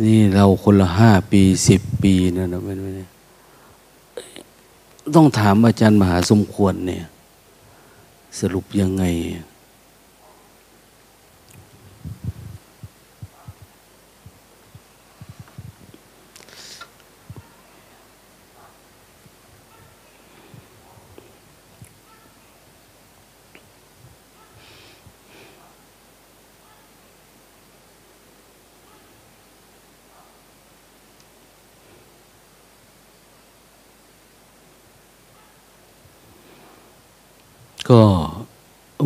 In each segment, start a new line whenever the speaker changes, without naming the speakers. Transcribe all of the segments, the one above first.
นี่เราคนละห้าปีสิบปีนะนะไม่ไม่ต้องถามอาจารย์มหาสมควรเนี่ย สรุปยังไง ก็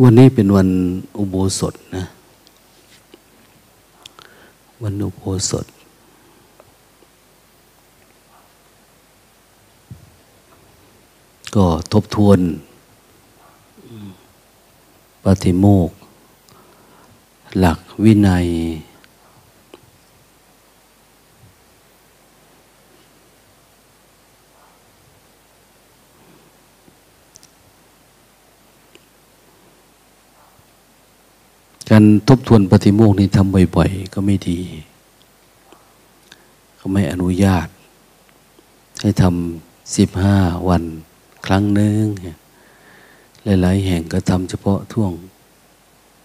วันนี้เป็นวันอุโบสถนะ วันอุโบสถ ก็ทบทวนปฏิโมก หลักวินัย การทบทวนปฏิโมกข์นี้ทำบ่อยๆ ก็ไม่ดี เขาไม่อนุญาต ให้ทำสิบห้าวันครั้งหนึ่งหลาย ๆ แห่งก็ทำเฉพาะท่วง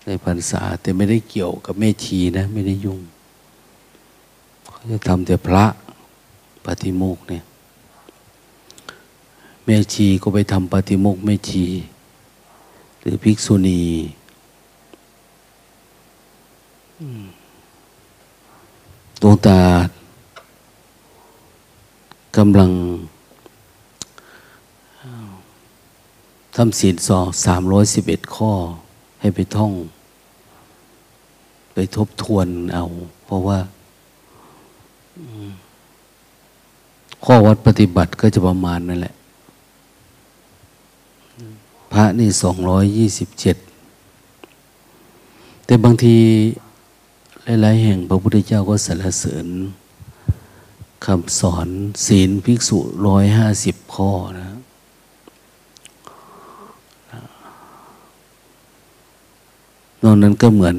ในพรรษา แต่ไม่ได้เกี่ยวกับแม่ชีนะ ไม่ได้ยุ่ง เขาจะทำแต่พระปฏิโมกเนี่ยแม่ชีก็ไปทำปฏิโมกแม่ชี หรือภิกษุณี ดวงตากำลังทำศีลสองสามร้อยสิบเอ็ดข้อให้ไปท่อง ไปทบทวนเอา เพราะว่า ข้อวัดปฏิบัติก็จะประมาณนั่นแหละ พระนี่สองร้อยยี่สิบเจ็ดแต่บางที หลายๆแห่งพระพุทธเจ้าก็สรรเสริญคำสอนศีลภิกษุร้อยห้าสิบข้อนะนอกนั้นก็เหมือน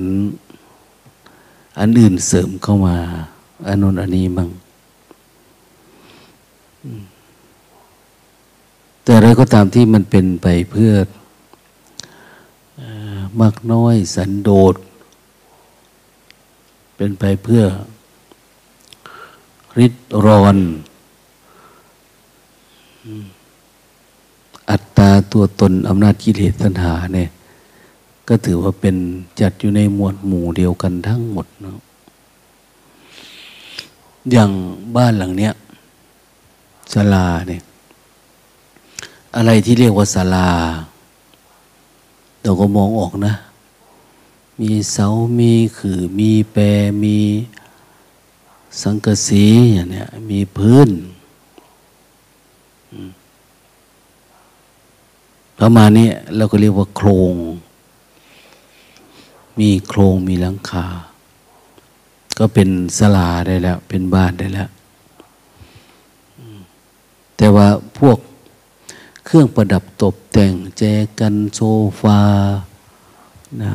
อันอื่นเสริมเข้ามาอันนนอันนี้บ้างแต่อะไรก็ตามที่มันเป็นไปเพื่อมากน้อยสันโดษ เป็นไปเพื่อ ริดรอน อัตตาตัวตนอำนาจกิเลสตัณหาเนี่ย ก็ถือว่าเป็นจัดอยู่ในหมวดหมู่เดียวกันทั้งหมดเนาะอย่างบ้านหลังเนี้ยศาลาเนี่ย อะไรที่เรียกว่าศาลา เราก็มองออกนะ มีเสา มีขือมีแปร มีสังกะสีอย่างเนี้ยมีพื้น ประมาณนี้เราก็เรียกว่าโครง มีโครงมีหลังคา ก็เป็นสลาได้แล้ว เป็นบ้านได้แล้ว แต่ว่าพวกเครื่องประดับตกแต่งแจกันโซฟานะ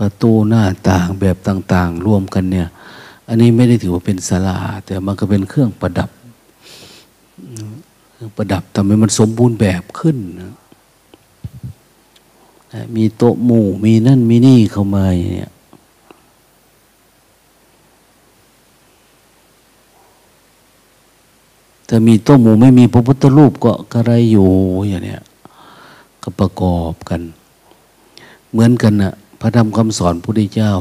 ประตูหน้าต่างแบบต่าง ๆรวมกันเนี่ย อันนี้ไม่ได้ถือว่าเป็นศาลาแต่มันก็เป็นเครื่องประดับเครื่องประดับทำให้มันสมบูรณ์แบบขึ้นนะมีโต๊ะหมู่มีนั่นมีนี่เข้ามาเนี่ยถ้ามีโต๊ะหมู่ไม่มีพระพุทธรูปก็กระไรอยู่อย่างเนี้ยก็ประกอบกัน เหมือนกันนะ พระธรรมคำสอนพระพุทธเจ้า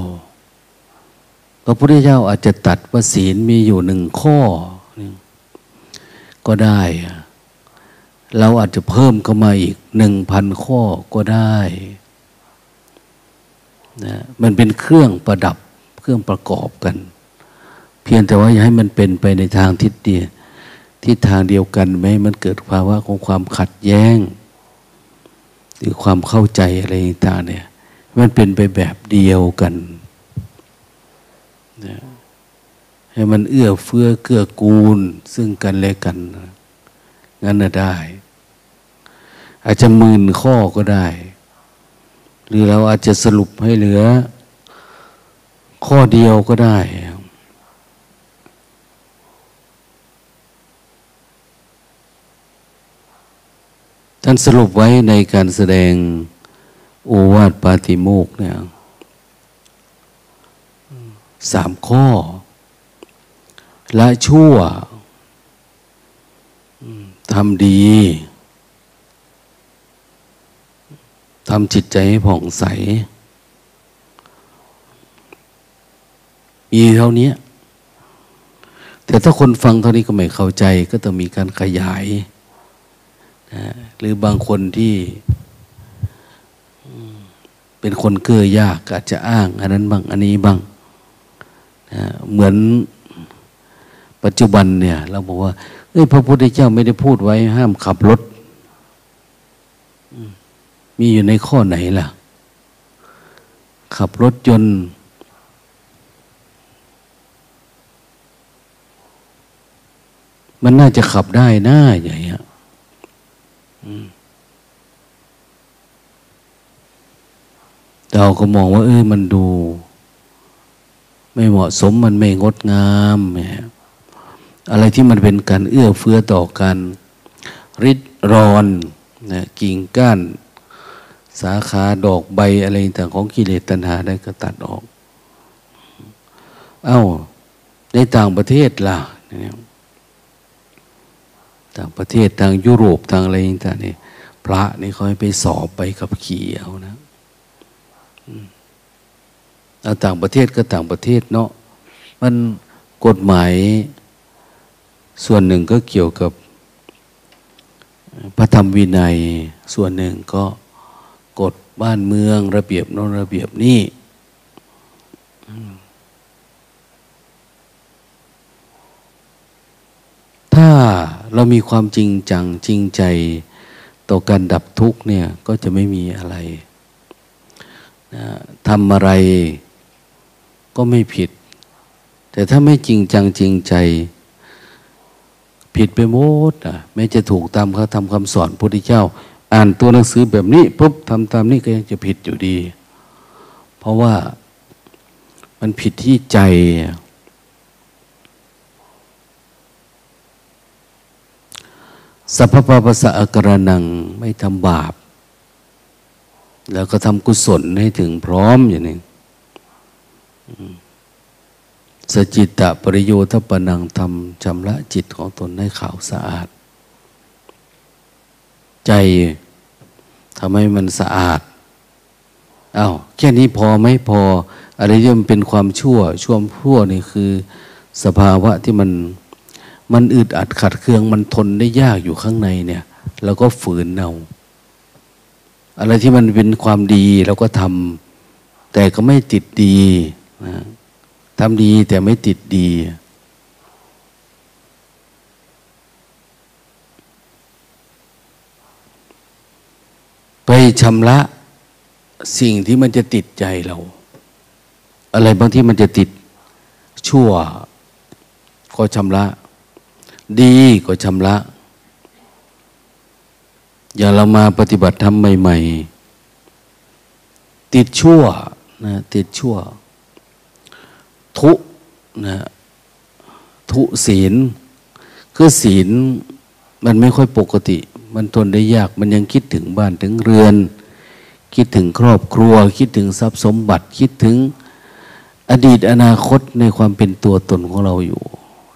พระพุทธเจ้าอาจจะตัดว่าศีลมีอยู่หนึ่งข้อ ก็ได้ เราอาจจะเพิ่มเข้ามาอีกหนึ่งพันข้อก็ได้นะมันเป็นเครื่องประดับเครื่องประกอบกัน เพียงแต่ว่าอย่าให้มันเป็นไปในทางทิศเดียทิศทางเดียวกันไม่ให้มันเกิดภาวะของความขัดแย้ง หรือความเข้าใจอะไรต่างเนี่ย มันเป็นไปแบบเดียวกันนะให้มันเอื้อเฟื้อเกื้อกูล ซึ่งกันและกันงั้นน่ะได้ อาจจะมื่นข้อก็ได้ หรือเราอาจจะสรุปให้เหลือ ข้อเดียวก็ได้ท่านสรุปไว้ในการแสดง โอวาทปาติโมกเนี่ยสามข้อ ละชั่วทำดีทำจิตใจให้ผ่องใส มีเท่านี้ แต่ถ้าคนฟังเท่านี้ก็ไม่เข้าใจ ก็ต้องมีการขยายนะหรือบางคนที่ เป็นคนเกื้อยากอาจจะอ้าง อันนั้นบ้าง อันนี้บ้างนะเหมือนปัจจุบันเนี่ย เราบอกว่าเอ้ยพระพุทธเจ้าไม่ได้พูดไว้ห้ามขับรถ มีอยู่ในข้อไหนล่ะ ขับรถยนต์มันน่าจะขับได้น่าอย่างเงี้ย เราก็มองว่า เอ้ยมันดู ไม่เหมาะสมมันไม่งดงามอะไรที่มันเป็นการเอื้อเฟื้อต่อกันริดรอนนะกิ่งก้าน สาขาดอกใบอะไรต่างของกิเลสตัณหาได้ก็ตัดออก เอา้า ในต่างประเทศล่ะต่างประเทศทางยุโรปทางอะไรต่างนี่พระนี่เขาให้ไปสอบไปกับขี่เอานะ เอาต่างประเทศก็ต่างประเทศเนาะมันกฎหมายส่วนหนึ่งก็เกี่ยวกับพระธรรมวินัย ส่วนหนึ่งก็กฎบ้านเมืองระเบียบโน้นระเบียบนี่ถ้าเรามีความจริงจังจริงใจต่อการดับทุกข์เนี่ยก็จะไม่มีอะไร นะทำอะไรก็ไม่ผิด แต่ถ้าไม่จริงจังจริงใจ ผิดไปหมดอะไม่จะถูกตามเขาทำคำสอนพระพุทธเจ้า อ่านตัวหนังสือแบบนี้ปุ๊บทำตามนี้ก็ยังจะผิดอยู่ดี เพราะว่ามันผิดที่ใจ สัพพะปัสสะกระนังไม่ทำบาป แล้วก็ทำกุศลให้ถึงพร้อมอย่างนี้สจิตตะปริโยทปนังทำชำระจิตของตนให้ขาวสะอาด ใจทำให้มันสะอาดเอา้าแค่นี้พอไหมพอ อะไรที่มันเป็นความชั่ว ช่วงพั่วนี่คือ สภาวะที่มันมันอึดอัดขัดเคืองมันทนได้ยากอยู่ข้างในเนี่ยเราก็ฝืนเอา อะไรที่มันเป็นความดีเราก็ทำแต่ก็ไม่ติดดีนะทำดีแต่ไม่ติดดี ไปชำระสิ่งที่มันจะติดใจเรา อะไรบางที่มันจะติดชั่ว ก็ชำระ ดีก็ชำระ อย่าเรามาปฏิบัติธรรมใหม่ ๆ ติดชั่วนะติดชั่ว ทุนะทุศีล คือศีลมันไม่ค่อยปกติ มันทนได้ยาก มันยังคิดถึงบ้านถึงเรือน คิดถึงครอบครัว คิดถึงทรัพย์สมบัติคิดถึงอดีตอนาคตในความเป็นตัวตนของเราอยู่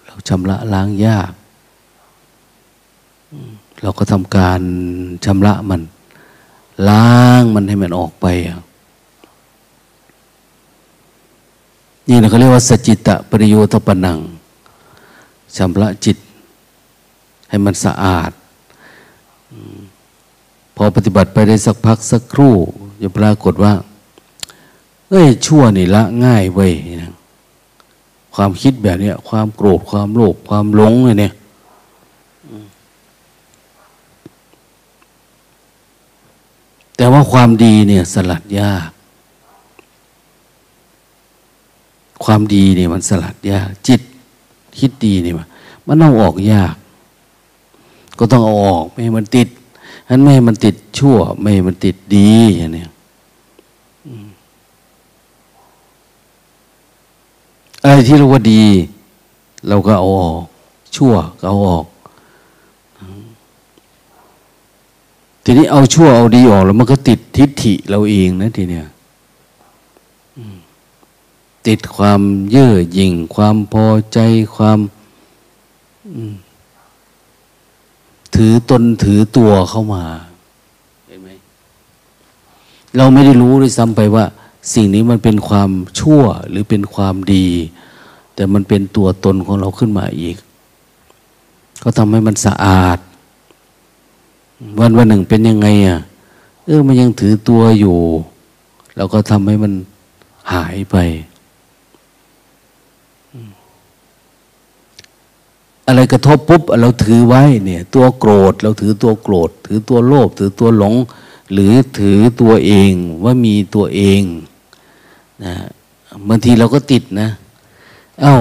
เราชำระล้างยาก เราก็ทำการชำระมัน ล้างมันให้มันออกไป นี่เราเขาเรียกว่าสจิตะปริโยทปนังชำระจิต ให้มันสะอาด พอปฏิบัติไปได้สักพักสักครู่จะปรากฏว่า เอ้ยชั่วนี่ละง่ายเว้ยนะความคิดแบบนี้ความโกรธความโลภความหลงเนี่ย แต่ว่าความดีเนี่ยสลัดยาก ความดีเนี่ยมันสลัดยาก จิตคิดดีเนี่ยมันเอาออกยาก ก็ต้องเอาออกไม่ให้มันติดนั้นไม่ให้มันติดชั่ว ไม่ให้มันติดดีอย่างนี้อะไรที่เราว่าดี เราก็เอาออก ชั่วก็เอาออก ทีนี้เอาชั่วเอาดีออกแล้วมันก็ติดทิฏฐิเราเองนะทีเนี้ยติดความเย่อหยิ่ง ความพอใจความถือตนถือตัวเข้ามา เห็นไหมเราไม่ได้รู้ด้วยซ้ำไปว่า สิ่งนี้มันเป็นความชั่วหรือเป็นความดี แต่มันเป็นตัวตนของเราขึ้นมาอีก ก็ทำให้มันสะอาด วันวันหนึ่งเป็นยังไงอะเออมันยังถือตัวอยู่เราก็ทำให้มันหายไป อะไรกระทบปุ๊บเราถือไว้เนี่ย ตัวโกรธ เราถือตัวโกรธ ถือตัวโลภถือตัวหลง หรือถือตัวเองว่ามีตัวเองนะบางทีเราก็ติดนะ เอา้า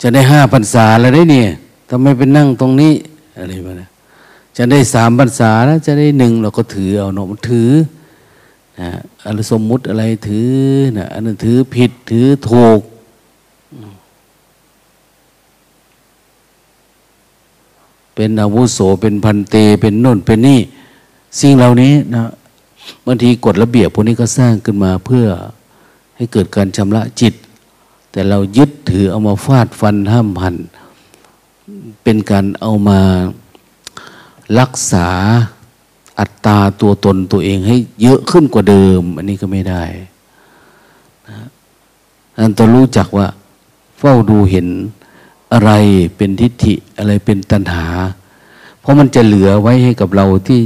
จะได้ห้าพรรษาแล้วได้เนี่ยทำไมเป็นนั่งตรงนี้ อะไรมานะ จะได้สามพรรษาแล้วจะได้หนึ่งเราก็ถือเอาเนาะมันถือนะอะไรสมมุติอะไรถือนะอันนั้นถือผิดถือถูก เป็นอาวุโสเป็นพันเต เป็นน่นเป็นนี่ สิ่งเหล่านี้นะบางทีกฎระเบียบพวกนี้ก็สร้างขึ้นมาเพื่อให้เกิดการชำระจิต แต่เรายึดถือเอามาฟาดฟันห้ามหัน เป็นการเอามา รักษาอัตตาตัวตนตัวเองให้เยอะขึ้นกว่าเดิม อันนี้ก็ไม่ได้นะอันต้องรู้จักว่า เฝ้าดูเห็นอะไรเป็นทิฏฐิอะไรเป็นตัณหา เพราะมันจะเหลือไว้ให้กับเราที่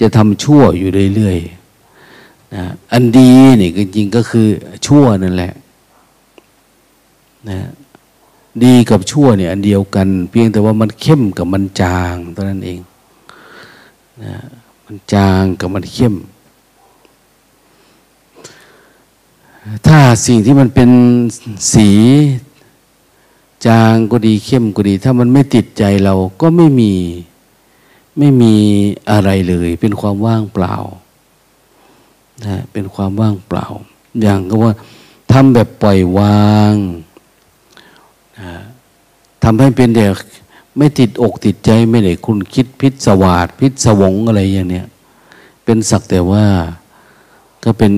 จะทำชั่วอยู่เรื่อยๆนะอันดีนี่จริงๆก็คือชั่วนั่นแหละนะดีกับชั่วเนี่ยอันเดียวกัน เพียงแต่ว่ามันเข้มกับมันจางเท่านั้นเอง นะมันจางกับมันเข้ม ถ้าสิ่งที่มันเป็นสีจางก็ดีเข้มก็ดี ถ้ามันไม่ติดใจเราก็ไม่มีไม่มีอะไรเลย เป็นความว่างเปล่านะเป็นความว่างเปล่า อย่างก็ว่าทำแบบปล่อยวางนะทำให้เป็นเด็ก ไม่ติดอกติดใจไม่ได้คุณคิดพิษสวาดพิษสวงอะไรอย่างเนี้ยเป็นสักแต่ว่าก็เป็น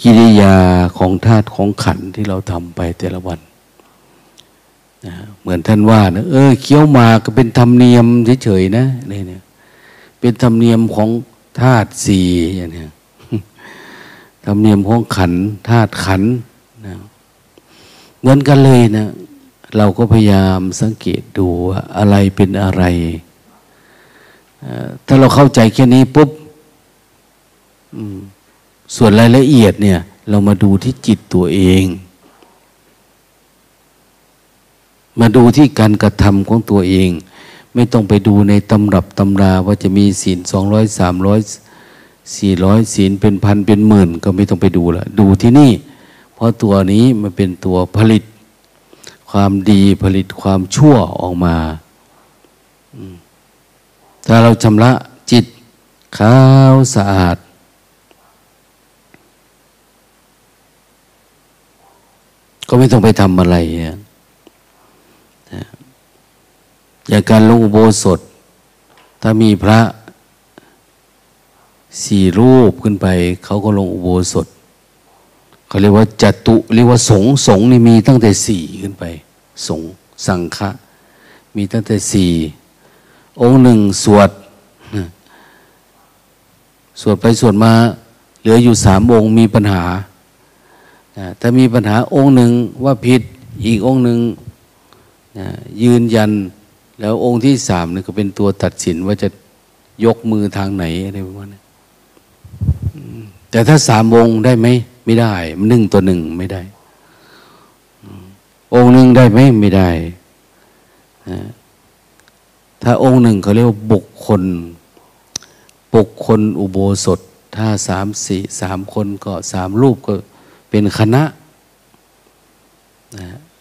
กิริยาของธาตุของขันที่เราทำไปแต่ละวันนะเหมือนท่านว่านะเออเคี้ยวมาก็เป็นธรรมเนียมเฉยๆนะนี่เนี่ยเป็นธรรมเนียมของธาตุสี่อย่างนี้ธรรมเนียมของขันธาตุขันนะเหมือนกันเลยนะ เราก็พยายามสังเกตดูว่าอะไรเป็นอะไร ถ้าเราเข้าใจแค่นี้ปุ๊บส่วนรายละเอียดเนี่ย เรามาดูที่จิตตัวเอง มาดูที่การกระทำของตัวเอง ไม่ต้องไปดูในตำรับตำราว่าจะมีศีลสองร้อยสามร้อยสี่ร้อยศีลเป็นพันเป็นหมื่น ก็ไม่ต้องไปดูละดูที่นี่ เพราะตัวนี้มันเป็นตัวผลิต ความดีผลิตความชั่วออกมาถ้าเราชำระจิตขาวสะอาด ก็ไม่ต้องไปทำอะไรอย่างการลงอุโบสถ ถ้ามีพระสี่รูปขึ้นไป เขาก็ลงอุโบสถ เขาเรียกว่าจตุเรียกว่าสงสงนี่มีตั้งแต่สี่ขึ้นไป สงสังฆะมีตั้งแต่สี่องค์หนึ่งสวดสวดไปสวดมาเหลืออยู่สามองค์มีปัญหาถ้ามีปัญหาองค์หนึ่งว่าผิดอีกองค์หนึ่งยืนยันแล้วองค์ที่สามนี่ก็เป็นตัวตัดสินว่าจะยกมือทางไหนอะไรประมาณนี้ แต่ถ้าสามองค์ได้ไหมไม่ได้หนึ่งตัวหนึ่งไม่ได้ องค์หนึ่งได้ไหมไม่ได้ ถ้าองค์หนึ่งเขาเรียกว่าบุคคล บุคคลอุโบสถ ถ้าสามสี่สามคนก็สามรูปก็เป็นคณะ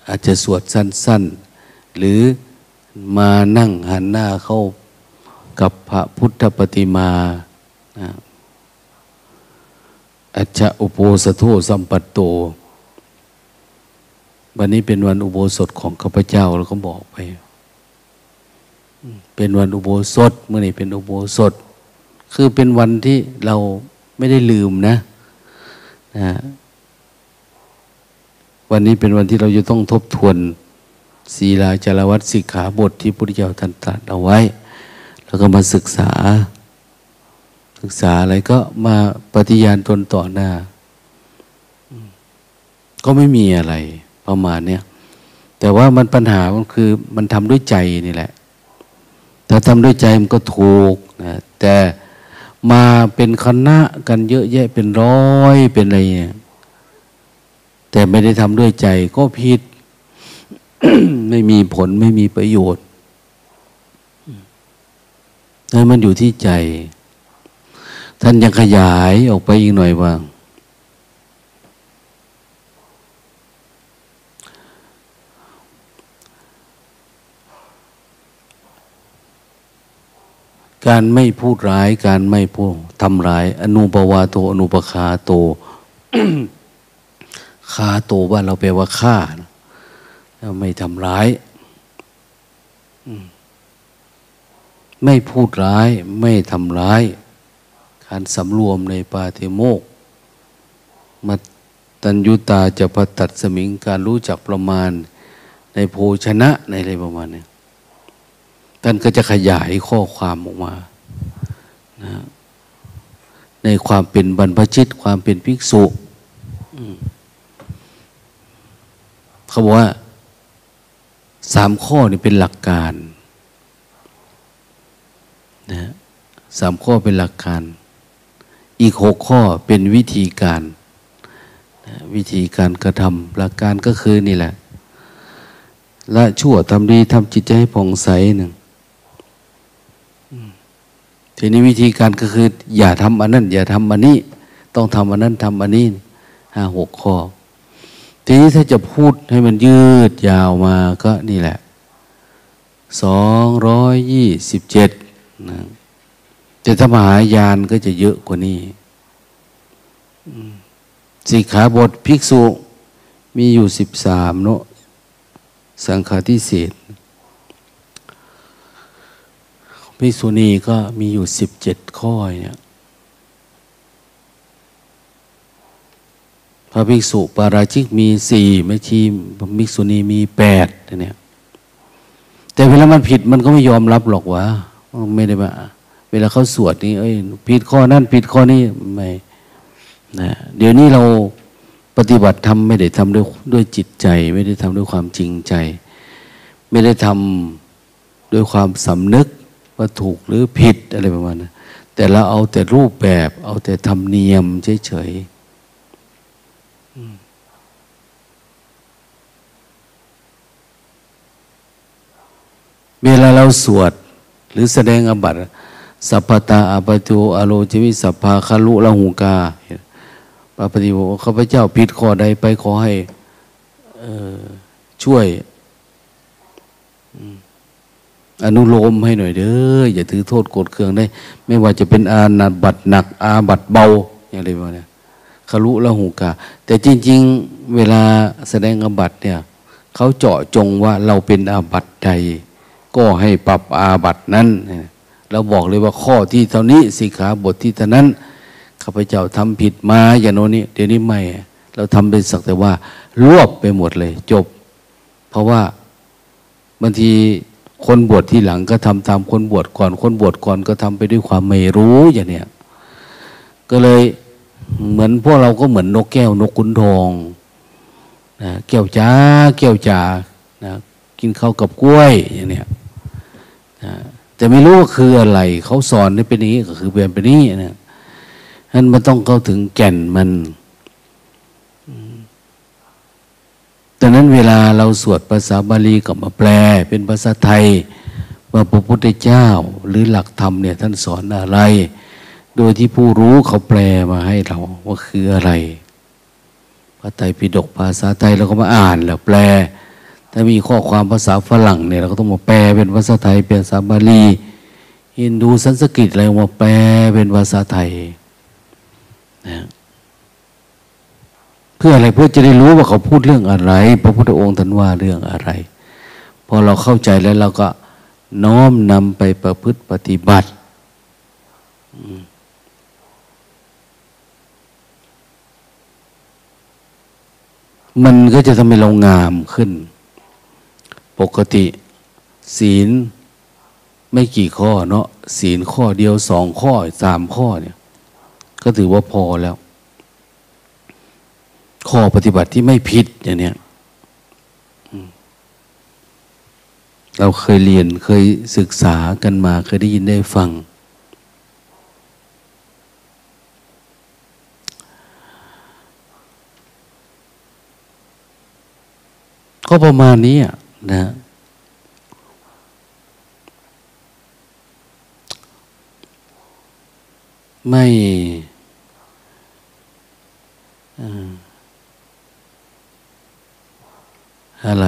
อาจจะสวดสั้น ๆ หรือมานั่งหันหน้าเข้ากับพระพุทธปฏิมา อัจฉอุโบสถสัมปัตโต วันนี้เป็นวันอุโบสถของข้าพเจ้าแล้วก็บอกไป เป็นวันอุโบสถเมื่อนี้เป็นอุโบสถ คือเป็นวันที่เราไม่ได้ลืมนะนะวันนี้เป็นวันที่เราจะต้องทบทวนศีลาจารวัตสิกขาบทที่พระพุทธเจ้าท่านตรัสเอาไว้ แล้วก็มาศึกษา ศึกษาอะไรก็มาปฏิญาณตนต่อหน้า ก็ไม่มีอะไรประมาณเนี้ยแต่ว่ามันปัญหามันคือมันทำด้วยใจนี่แหละ ถ้าทำด้วยใจมันก็ถูกนะแต่มาเป็นคณะกันเยอะแยะเป็นร้อยเป็นอะไรเนี่ยแต่ไม่ได้ทำด้วยใจก็ผิด ไม่มีผลไม่มีประโยชน์นั่นมันอยู่ที่ใจ ท่านยังขยายออกไปอีกหน่อยว่า การไม่พูดร้าย การไม่พูดทำร้าย อนุปวาโต อนุปคาโตคาโตว่าเราแปลว่าฆ่าแล้วไม่ทำร้ายไม่พูดร้าย ไม่ทำร้าย การสำรวมในปาเทโมกมาตัญยุตาจะพตัดสมิงการรู้จักประมาณในโภชนะในอะไรประมาณนี้ท่านก็จะขยายข้อความออกมานะในความเป็นบรรพชิต ความเป็นภิกษุเขาบอกว่าสามข้อนี่เป็นหลักการนะสามข้อเป็นหลักการ อีกหกข้อเป็นวิธีการวิธีการกระทำหลักการก็คือนี่แหละละชั่วทำดีทำจิตใจให้ผ่องใสหนึ่งทีนี้วิธีการก็คือ อย่าทำอันนั้น อย่าทำอันนี้ ต้องทำอันนั้นทำอันนี้ห้าหกข้อ ทีนี้ถ้าจะพูดให้มันยืดยาวมาก็นี่แหละสองร้อยยี่สิบเจ็ดนะ แต่ถ้ามหายานก็จะเยอะกว่านี้สิกขาบทภิกษุมีอยู่สิบสามเนาะสังฆาทิเศษภิกษุณีก็มีอยู่สิบเจ็ดข้อเนี่ยพระภิกษุปาราชิกมีสี่แม่ชีภิกษุณีมีแปดเนี่ยแต่เวลามันผิดมันก็ไม่ยอมรับหรอกวะไม่ได้มา ลาเขาสวดนี่เอ้ยผิดข้อนั้นผิดข้อนี้ไม่นะเดี๋ยวนี้เราปฏิบัติทำไม่ได้ทำด้วยด้วยจิตใจ ไม่ได้ทำด้วยความจริงใจ ไม่ได้ทำด้วยความสำนึกว่าถูกหรือผิดอะไรประมาณนั้นแต่เราเอาแต่รูปแบบ เอาแต่ธรรมเนียมเฉยๆเวลาเราสวดหรือแสดงอบัติ สัพพตาอปตุอโลจิวิสัพพาคารุละหูกาพระปฏิโมข้าพเจ้าผิดข้อใดไปขอให้ช่วยอนุโลมให้หน่อยเด้ออย่าถือโทษโกรธเคืองได้ ไม่ว่าจะเป็นอาณาบัตหนัก อาบัตเบาอย่างไรบ้างเนี่ยคารุละหูกา แต่จริง ๆ เวลาแสดงอาบัตเนี่ยเขาเจาะจงว่าเราเป็นอาบัตใดก็ให้ปรับอาบัตนั้น เราบอกเลยว่าข้อที่เท่านี้สิขาบทที่เท่านั้นข้าพเจ้าทำผิดมาอย่างโน้นนี้เดี๋ยวนี้ไม่เราทำเป็นสักแต่ว่ารวบไปหมดเลย จบ เพราะว่าบางทีคนบวชที่หลังก็ทำตามคนบวชก่อน คนบวชก่อนก็ทำไปด้วยความไม่รู้อย่างเนี้ยก็เลยเหมือนพวกเราก็เหมือนนกแก้วนกขุนทองนะแก้วจ้าแก้วจ่านะกินข้าวกับกล้วยอย่างเนี้ยนะ แต่ไม่รู้ว่าคืออะไร เขาสอนให้เป็นนี้ก็คือเป็นไปนี้นะนั้นมันต้องเข้าถึงแก่นมันดังนั้นเวลาเราสวดภาษาบาลีก็มาแปล เป็นภาษาไทย ว่าพระพุทธเจ้า หรือหลักธรรมเนี่ย ท่านสอนอะไร โดยที่ผู้รู้เขาแปลมาให้เราว่าคืออะไร พระไตรปิฎกภาษาไทยเราก็มาอ่านแล้วแปล ถ้ามีข้อความภาษาฝรั่งเนี่ยเราก็ต้องมาแปลเป็นภาษาไทย เป็นภาษาบาลีฮินดูสันสกฤตอะไรมาแปลเป็นภาษาไทยนะเพื่ออะไรเพื่อจะได้รู้ว่าเขาพูดเรื่องอะไร พระพุทธองค์ท่านว่าเรื่องอะไร พอเราเข้าใจแล้วเราก็น้อมนำไปประพฤติปฏิบัติมันก็จะทำให้เรางามขึ้น ปกติ ศีลไม่กี่ข้อเนาะศีลข้อเดียวสองข้อสามข้อเนี่ย ก็ถือว่าพอแล้ว ข้อปฏิบัติที่ไม่ผิดอย่างเนี้ยเราเคยเรียนเคยศึกษากันมาเคยได้ยินได้ฟัง ก็ประมาณนี้อะ นะไม่อะไร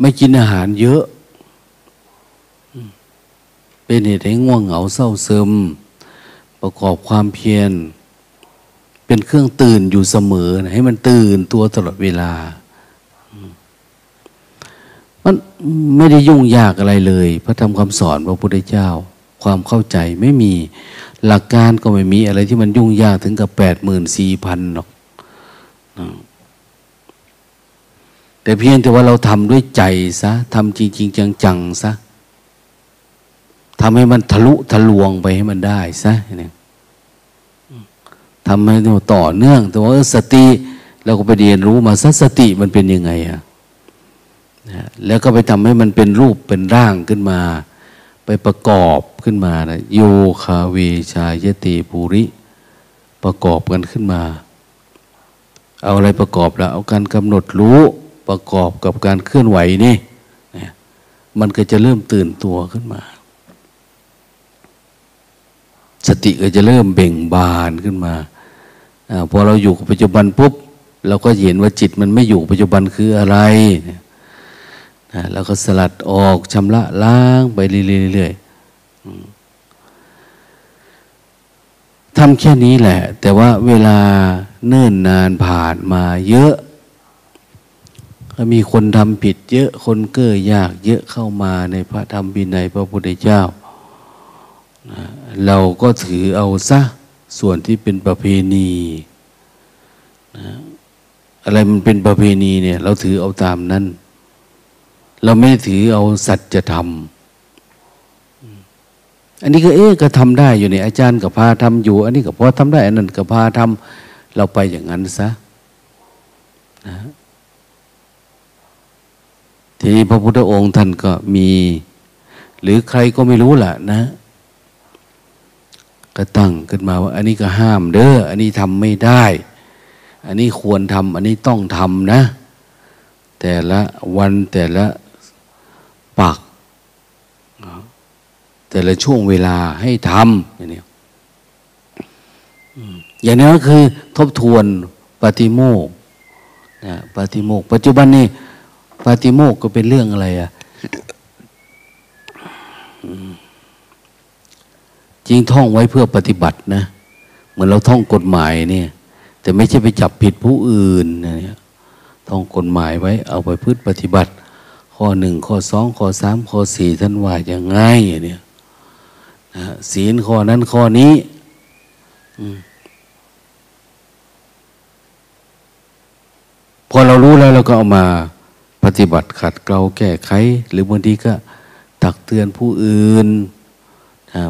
ไม่กินอาหารเยอะ เป็นเหตุให้ง่วงเหงาเศร้าซึม ประกอบความเพียร เป็นเครื่องตื่นอยู่เสมอให้มันตื่นตัวตลอดเวลา มันไม่ได้ยุ่งยากอะไรเลย พระธรรมคำสอนพระพุทธเจ้า ความเข้าใจไม่มีหลักการก็ไม่มีอะไรที่มันยุ่งยากถึงกับแปดหมื่นสี่พันหรอกแต่เพียงแต่ว่าเราทำด้วยใจซะทำจริงๆจังๆซะทำให้มันทะลุทะลวงไปให้มันได้ซะเนี่ย ทำให้ต่อเนื่อง แต่ว่าสติเราก็ไปเรียนรู้มาซะสติมันเป็นยังไงอะแล้วก็ไปทำให้มันเป็นรูปเป็นร่างขึ้นมา ไปประกอบขึ้นมานะโยคาเวชายติปุริ ประกอบกันขึ้นมา เอาอะไรประกอบแล้วเอาการกำหนดรู้ประกอบกับการเคลื่อนไหวนี่มันก็จะเริ่มตื่นตัวขึ้นมา สติก็จะเริ่มเบ่งบานขึ้นมา พอเราอยู่กับปัจจุบันปุ๊บเราก็เห็นว่าจิตมันไม่อยู่ปัจจุบันคืออะไรแล้วก็สลัดออกชำระล้างไปเรื่อยๆทำแค่นี้แหละ แต่ว่าเวลาเนิ่นนานผ่านมาเยอะ ก็มีคนทำผิดเยอะคนเก้อยากเยอะเข้ามาในพระธรรมบินัยพระพุทธเจ้า เราก็ถือเอาซะ ส่วนที่เป็นประเพณีนะอะไรมันเป็นประเพณีเนี่ย เราถือเอาตามนั้น เราไม่ถือเอาสัจธรรมอันนี้ก็เอ๊ะก็ทำได้อยู่ในอาจารย์กับพาทำอยู่ อันนี้ก็พอทำได้ อันนั้นกับพาทำเราไปอย่างนั้นซะนะทีนี้พระพุทธองค์ท่านก็มี หรือใครก็ไม่รู้แหละนะ ก็ตั้งขึ้นมาว่า อันนี้ก็ห้ามเด้ออันนี้ทำไม่ได้ อันนี้ควรทำอันนี้ต้องทำนะ แต่ละวันแต่ละปัก แต่ละช่วงเวลาให้ทำอย่างนี้อย่างนี้ก็คือทบทวนปฏิโมกนะปฏิโมก ปัจจุบันนี้ปาติโมกก็เป็นเรื่องอะไรอะ จริงท่องไว้เพื่อปฏิบัตินะ เหมือนเราท่องกฎหมายเนี่ย แต่ไม่ใช่ไปจับผิดผู้อื่นนะเนี่ยท่องกฎหมายไว้เอาไปพืชปฏิบัติ ข้อหนึ่งข้อสองข้อสามข้อสี่ท่านว่าอย่างไงเนี่ยนะศีลข้อนั้นข้อนี้พอเรารู้แล้วเราก็เอามาปฏิบัติขัดเกลาแก้ไข หรือบางทีก็ตักเตือนผู้อื่น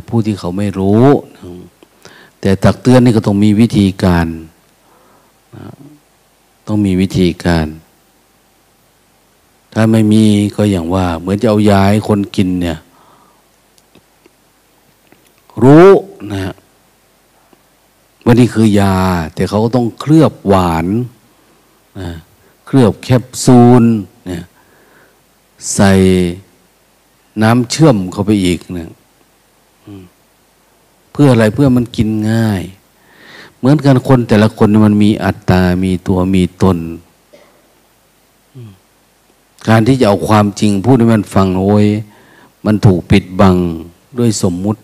ผู้ที่เขาไม่รู้ แต่ตักเตือนนี่ก็ต้องมีวิธีการ ต้องมีวิธีการ ถ้าไม่มีก็อย่างว่า เหมือนจะเอายาให้คนกินเนี่ย รู้นะว่านี่คือยา แต่เขาก็ต้องเคลือบหวานนะเคลือบแคปซูลเนี่ยใส่น้ำเชื่อมเข้าไปอีกเนี่ย เพื่ออะไรเพื่อมันกินง่าย เหมือนกันคนแต่ละคนมันมีอัตตา มีตัวมีตน การที่จะเอาความจริงพูดให้มันฟังโอ้ยมันถูกปิดบังด้วยสมมุติ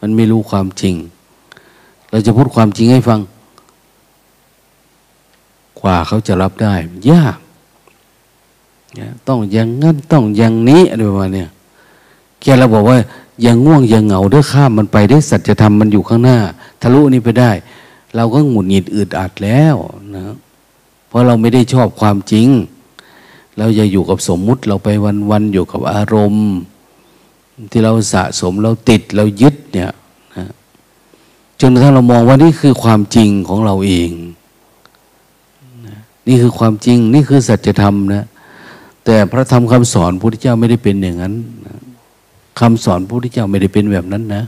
มันไม่รู้ความจริง เราจะพูดความจริงให้ฟัง กว่าเขาจะรับได้ยากต้องอย่างงั้นต้องอย่างนี้อะไรประมาณนี้แค่เราบอกว่า อย่างง่วงอย่างเหงาเด้อข้ามมันไปได้สัจธรรมมันอยู่ข้างหน้า ทะลุนี้ไปได้ เราก็หงุดหงิดอึดอัดแล้วนะเพราะเราไม่ได้ชอบความจริง เราอย่าอยู่กับสมมุติเราไปวันๆอยู่กับอารมณ์ ที่เราสะสมเราติดเรายึดเนี่ยนะจนกระทั่งเรามองว่านี่คือความจริงของเราเองนะนี่คือความจริงนี่คือสัจธรรมนะแต่พระธรรมคำสอนพระพุทธเจ้าไม่ได้เป็นอย่างนั้นนะ คำสอนพระพุทธเจ้าไม่ได้เป็นแบบนั้นนะ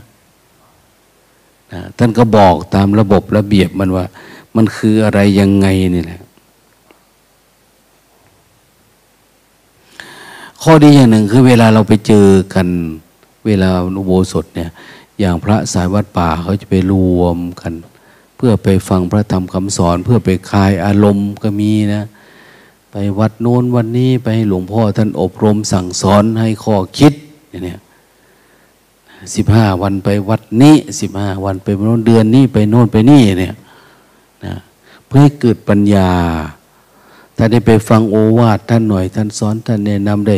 นะท่านก็บอกตามระบบระเบียบมันว่า มันคืออะไรยังไงนี่แหละข้อดีอย่างหนึ่งคือเวลาเราไปเจอกันเวลาอุโบสถเนี่ย อย่างพระสายวัดป่าเขาจะไปรวมกัน เพื่อไปฟังพระธรรมคำสอน เพื่อไปคลายอารมณ์ก็มีนะ ไปวัดโน้นวันนี้ไปหลวงพ่อท่านอบรมสั่งสอนให้ข้อคิดเนี่ย สิบห้าวันไปวัดนี้สิบห้าวันไปโน้นเดือนนี้ไปโน้นไปนี่เนี่ยนะเพื่อให้เกิดปัญญา ถ้าได้ไปฟังโอวาทท่านหน่อยท่านสอนท่านแนะนำได้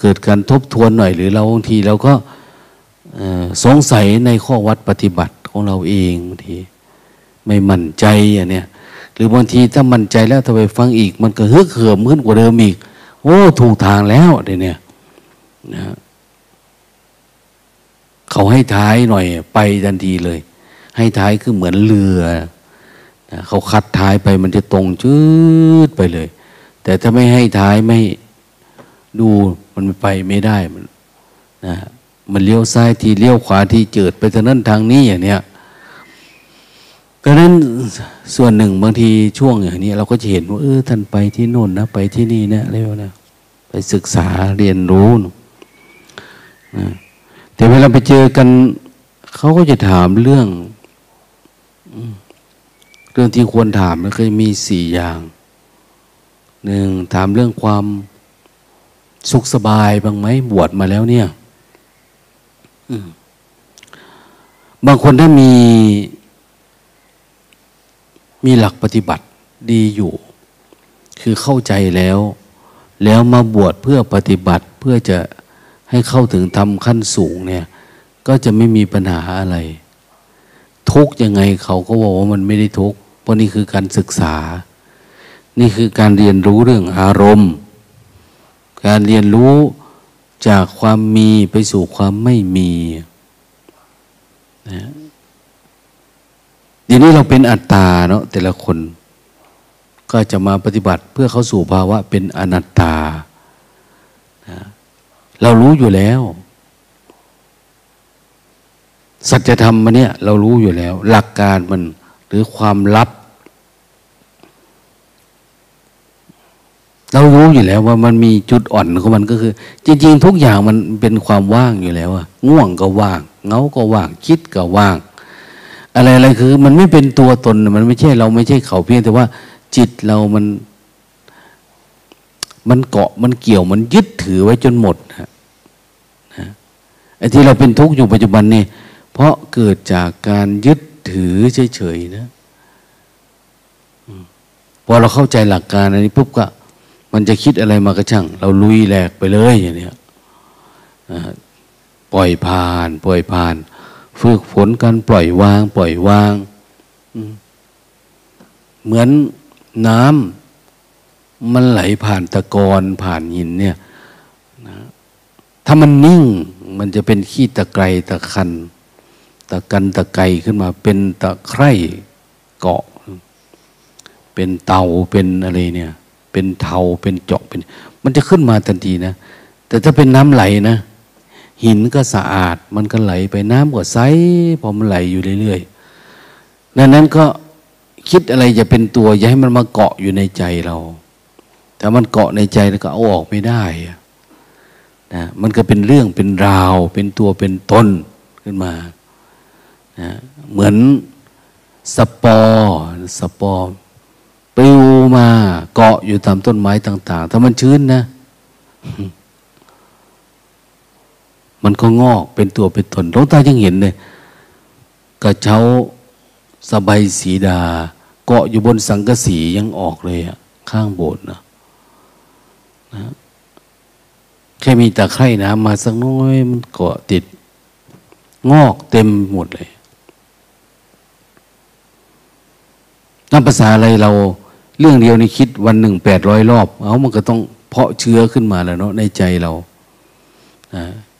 เกิดการทบทวนหน่อย หรือเราบางทีเราก็สงสัยในข้อวัดปฏิบัติของเราเองบางทีไม่มั่นใจอย่างเนี้ยหรือบางทีถ้ามั่นใจแล้วถ้าไปฟังอีก มันก็ฮึกเหิมขึ้นกว่าเดิมอีก โอ้ ถูกทางแล้วเดี๋ยวนี้นะ เขาให้ท้ายหน่อยไปทันทีเลย ให้ท้ายคือเหมือนเรือนะเขาคัดท้ายไปมันจะตรงชืดไปเลย แต่ถ้าไม่ให้ท้ายไม่ดูมันไปไม่ได้มันนะมันเลี้ยวซ้ายทีเลี้ยวขวาทีเจิดไปทางนั้นทางนี้อย่างเนี้ยดังนั้นส่วนหนึ่งบางทีช่วงอย่างนี้ เราก็จะเห็นว่าเออท่านไปที่โน่นนะไปที่นี่นะอะไรวนะไปศึกษาเรียนรู้นะ แต่เวลาไปเจอกัน เขาก็จะถามเรื่องเรื่องที่ควรถามมันเคยมีสี่อย่างหนึ่งถามเรื่องความสุขสบายบ้างไหมบวชมาแล้วเนี่ยบางคนถ้ามี มีหลักปฏิบัติดีอยู่ คือเข้าใจแล้ว แล้วมาบวชเพื่อปฏิบัติเพื่อจะ ให้เข้าถึงทำขั้นสูงเนี่ย ก็จะไม่มีปัญหาอะไร ทุกยังไงเขาก็บอกว่ามันไม่ได้ทุกเพราะนี่คือการศึกษา นี่คือการเรียนรู้เรื่องอารมณ์ การเรียนรู้จากความมีไปสู่ความไม่มีนะเดี๋ยวนี้เราเป็นอัตตาเนาะแต่ละคน ก็จะมาปฏิบัติเพื่อเข้าสู่ภาวะเป็นอนัตตา เรารู้อยู่แล้ว สัจธรรมมันเนี่ย เรารู้อยู่แล้ว หลักการมันหรือความลับ เรารู้อยู่แล้วว่ามันมีจุดอ่อนของมันก็คือ จริง ๆ ทุกอย่างมันเป็นความว่างอยู่แล้วอะง่วงก็ว่างเงาก็ว่าง คิดก็ว่าง อะไรอะไรคือ มันไม่เป็นตัวตนมันไม่ใช่เราไม่ใช่เขาเพียงแต่ว่า จิตเรามัน มันเกาะมันเกี่ยวมันยึดถือไว้จนหมดนะไอ้ที่เราเป็นทุกข์อยู่ปัจจุบันนี่เพราะเกิดจากการยึดถือเฉยๆนะพอเราเข้าใจหลักการอันนี้ปุ๊บก็ มันจะคิดอะไรมากระช่าง เราลุยแหลกไปเลยอย่างเนี้ยปล่อยผ่าน ปล่อยผ่าน ฝึกฝนการปล่อยวาง ปล่อยวางเหมือนน้ำ มันไหลผ่านตะกอนผ่านหินเนี่ยนะถ้ามันนิ่งมันจะเป็นขี้ตะไครตะคัน ตะกันตะไกขึ้นมา เป็นตะไคร่เกาะ เป็นเตาเป็นอะไรเนี่ย เป็นเทาเป็นเจาะเป็น มันจะขึ้นมาทันทีนะ แต่ถ้าเป็นน้ำไหลนะ หินก็สะอาด มันก็ไหลไปน้ำก็ใสพอมันไหลอยู่เรื่อยๆดังนั้นก็คิดอะไรจะเป็นตัว อย่าให้มันมาเกาะอยู่ในใจเรา ถ้ามันเกาะในใจแล้วก็เอาออกไม่ได้นะมันก็เป็นเรื่องเป็นราว เป็นตัวเป็นตนขึ้นมานะเหมือนสปอร์สปอร์ปลิวมาเกาะอยู่ตามต้นไม้ต่าง ๆ ถ้ามันชื้นนะ มันก็งอกเป็นตัวเป็นตนหลวงตายังเห็นเลยกระเช้าสบายสีดา เกาะอยู่บนสังกะสียังออกเลยอะข้างโบสถ์นะ นะแค่มีตะไคร่น้ำมาสักน้อยมันเกาะติด งอกเต็มหมดเลยน้ำภาษาอะไรเราเรื่องเดียวนี่คิดวันหนึ่งแปดร้อยรอบ เอามันก็ต้องเพาะเชื้อขึ้นมาแล้วเนาะในใจเรา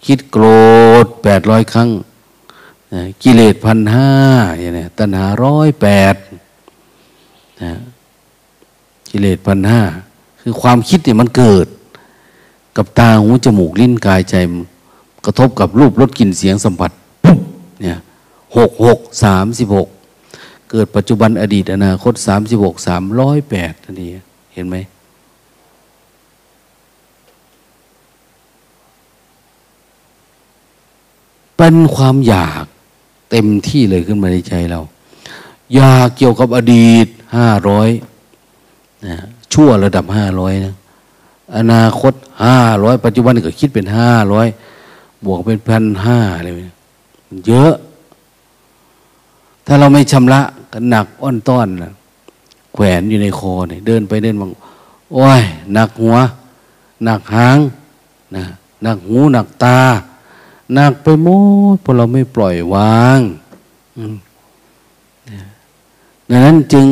คิดโกรธแปดร้อยครั้งกิเลสพันห้าอย่างนี้ตัณหาร้อยแปดกิเลสพันห้า คือความคิดเนี่ยมันเกิด กับตาหูจมูกลิ้นกายใจ กระทบกับรูปรสกลิ่นเสียงสัมผัสปุ๊บเนี่ยหกหกสามสิบหกเกิดปัจจุบันอดีตอนาคตสามสิบหกสามร้อยแปดนี่เห็นไหมเป็นความอยากเต็มที่เลยขึ้นมาในใจเรา อยากเกี่ยวกับอดีตห้าร้อยนะ ชั่วระดับห้าร้อยนะอนาคตห้าร้อยปัจจุบันก็คิดเป็นห้าร้อยบวกเป็นพันห้าอะไรมันเยอะ ถ้าเราไม่ชำระก็หนักอ้อนต้อนนะแขวนอยู่ในคอเนี่ยเดินไปเดินมาโอ้ยหนักหัว หนักหางนะหนักหูหนักตาหนักไปหมดเพราะเราไม่ปล่อยวางดังนั้นจึง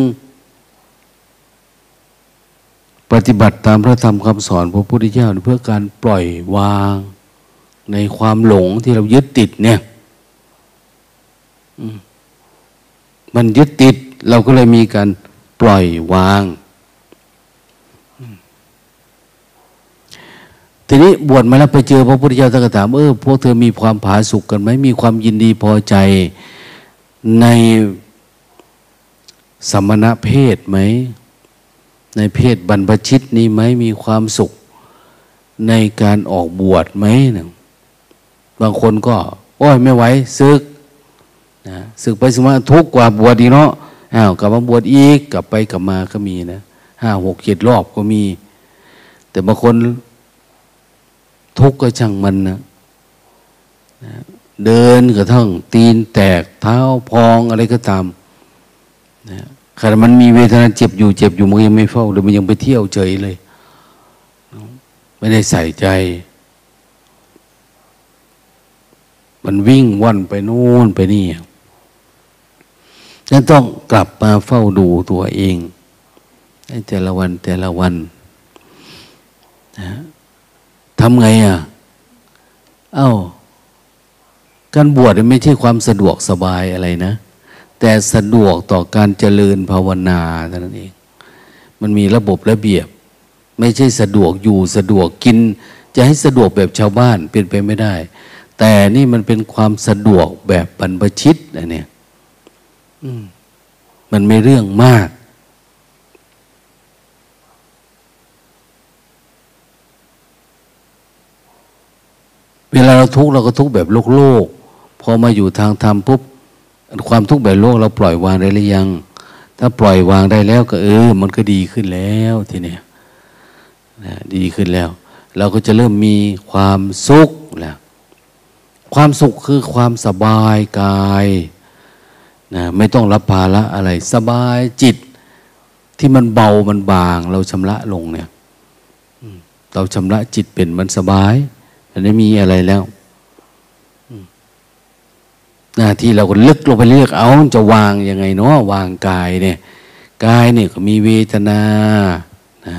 ปฏิบัติตามพระธรรมคำสอนพระพุทธเจ้าเพื่อการปล่อยวางในความหลงที่เรายึดติดเนี่ยมันยึดติด เราก็เลยมีการปล่อยวาง ทีนี้บวชมาแล้วไปเจอพระพุทธเจ้าท่านก็ถามเออพวกเธอมีความผาสุกกันไหมมีความยินดีพอใจในสมณะเพศไหม ในเพศบรรพชิตนี้ไหมมีความสุขในการออกบวชไหมนะบางคนก็ โอ้ยไม่ไหวซึกนะซึกไปสมาทุกกว่าบวชดีเนาะอ้าวกลับมาบวชอีกกลับไปกลับมาก็มีนะห้าหกเจ็ดรอบก็มี แต่บางคนทุกข์ก็ช่างมันนะเดินกระทั่งตีนแตกเท้าพองอะไรก็ตามนะ ขณะมันมีเวทนาเจ็บอยู่เจ็บอยู่มันยังไม่เฝ้าหรือมันยังไปเที่ยวเฉยเลย ไม่ได้ใส่ใจ มันวิ่งว่อนไปนู่นไปนี่ฉันต้องกลับมาเฝ้าดูตัวเองแต่ละวันแต่ละวันนะทำไงอะ เอา้า การบวชไม่ใช่ความสะดวกสบายอะไรนะ แต่สะดวกต่อการเจริญภาวนาเท่านั้นเอง มันมีระบบระเบียบ ไม่ใช่สะดวกอยู่สะดวกกิน จะให้สะดวกแบบชาวบ้านเป็นไปไม่ได้ แต่นี่มันเป็นความสะดวกแบบบรรพชิตนะเนี่ยมันไม่เรื่องมากเวลาเราทุกข์เราก็ทุกข์แบบโลกโลก พอมาอยู่ทางธรรมปุ๊บ ความทุกข์แบบโลกเราปล่อยวางได้หรือยัง ถ้าปล่อยวางได้แล้วก็เออ มันก็ดีขึ้นแล้วทีเนี้ยนะดีขึ้นแล้ว เราก็จะเริ่มมีความสุขแล้วความสุขคือความสบายกายนะไม่ต้องรับภาระอะไร สบายจิต ที่มันเบามันบาง เราชำระลงเนี่ยเราชำระจิตเป็นมันสบายอันนี้มีอะไรแล้ว หน้าที่เราก็ลึกลงไปเลือกเอาจะวางยังไงเนาะวางกายเนี่ยกายเนี่ยก็มีเวทนานะ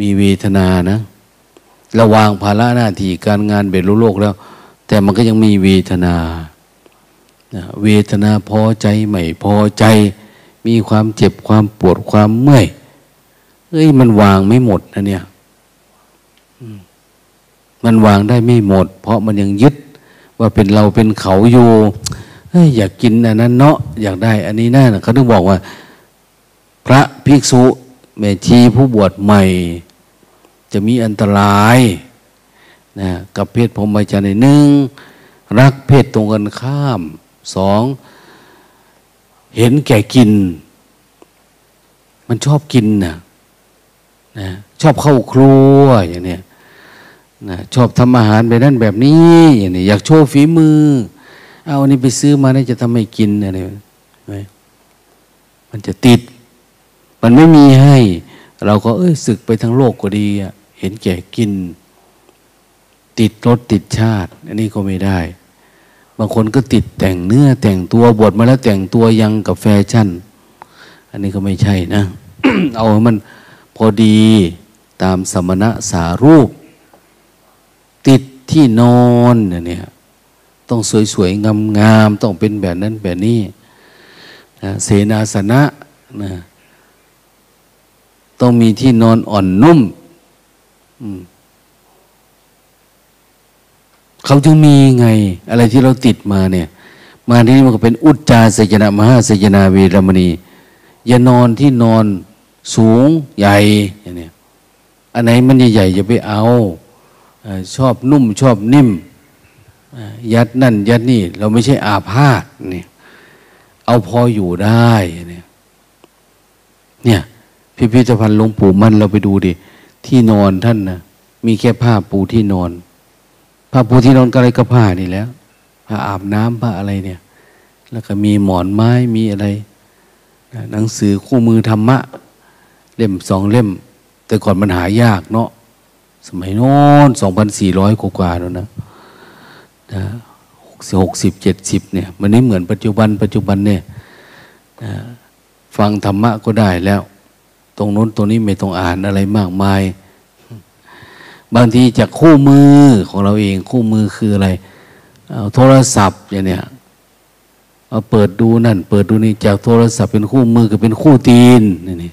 มีเวทนานะเราวางภาระหน้าที่การงานเบ็ดรูโลกแล้ว แต่มันก็ยังมีเวทนาเวทนาพอใจไม่พอใจ มีความเจ็บความปวดความเมื่อยเอ้ยมันวางไม่หมดนะเนี่ยมันวางได้ไม่หมด เพราะมันยังยึด ว่าเป็นเราเป็นเขาอยู่อยากกินอันนั้นเนาะอยากได้ อันนี้นั่นเขาต้องบอกว่า พระภิกษุแม่ชีผู้บวชใหม่ จะมีอันตรายนะกับเพศพรหมจรรย์หนึ่งรักเพศตรงกันข้ามสองเห็นแก่กิน มันชอบกินนะนะชอบเข้าครัวอย่างเนี้ย นะชอบทำอาหารแบบนั้นแบบนี้อย่างนี้อยากโชว์ฝีมือ เอาอันนี้ไปซื้อมาได้จะทำให้กินอะไรไหมมันจะติด มันไม่มีให้ เราก็เอ้ยศึกไปทั้งโลกก็ดีเห็นแก่กิน ติดรถติดชาติ อันนี้ก็ไม่ได้ บางคนก็ติดแต่งเนื้อ แต่งตัวบวชมาแล้วแต่งตัวยังกับแฟชั่น อันนี้ก็ไม่ใช่นะ เอามันพอดีตามสมณะสารูป ที่นอนเนี่ยต้องสวยๆงามๆต้องเป็นแบบนั้นแบบนี้นะเสนาสนะนะต้องมีที่นอนอ่อนนุ่มเขาจึงมีไง อะไรที่เราติดมาเนี่ย มาที่นี่มันก็เป็นอุจจาสยนะมหาสยนาเวรมณีอย่านอนที่นอนสูงใหญ่อย่างนี้อันไหนมันใหญ่ๆอย่าไปเอา ชอบนุ่มชอบนิ่ม ยัดนั่น ยัดนี่ เราไม่ใช่อาพาธนี่เอาพออยู่ได้เนี่ยเนี่ยพิพิธภัณฑ์หลวงปู่มันเราไปดูดิ ที่นอนท่านนะมีแค่ผ้าปูที่นอน ผ้าปูที่นอนก็อะไรก็ผ้านี่แล้วผ้าอาบน้ำผ้าอะไรเนี่ย แล้วก็มีหมอนไม้มีอะไรหนังสือคู่มือธรรมะ เล่มสองเล่ม แต่ก่อนมันหายากเนาะ สมัยโน้นสองพันสี่ร้อยกว่าแล้วนะหกสิบหกสิบเจ็ดสิบเนี่ยมันไม่เหมือนปัจจุบัน ปัจจุบันเนี่ยฟังธรรมะก็ได้แล้ว ตรงโน้นตรงนี้ไม่ต้องอ่านอะไรมากมาย บางทีจากคู่มือของเราเองคู่มือคืออะไรเอาโทรศัพท์อย่างเนี้ยเอาเปิดดูนั่น เปิดดูนี่จากโทรศัพท์เป็นคู่มือก็เป็นคู่ตีนนี่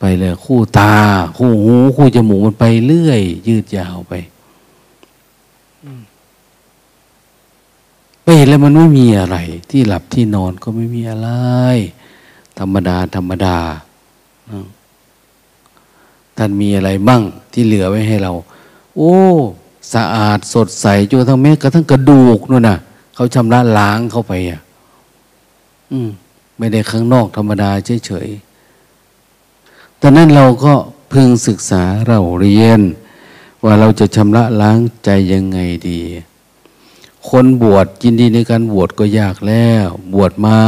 ไปเลยคู่ตา คู่หู คู่จมูกมันไปเรื่อย ยืดยาวไปไปเห็นแล้วมันไม่มีอะไร ที่หลับที่นอนก็ไม่มีอะไร ธรรมดา ธรรมดาท่านมีอะไรบ้างที่เหลือไว้ให้เรา โอ้ สะอาดสดใสจนทั้งแม้กระทั่งกระดูกนู่นน่ะ เขาชำระล้างเข้าไปอะ อืม ไม่ได้ข้างนอกธรรมดาเฉยๆ ตอนนั้นเราก็พึงศึกษาเราเรียน ว่าเราจะชำระล้างใจยังไงดี คนบวชยินดีในการบวชก็ยากแล้ว บวชมา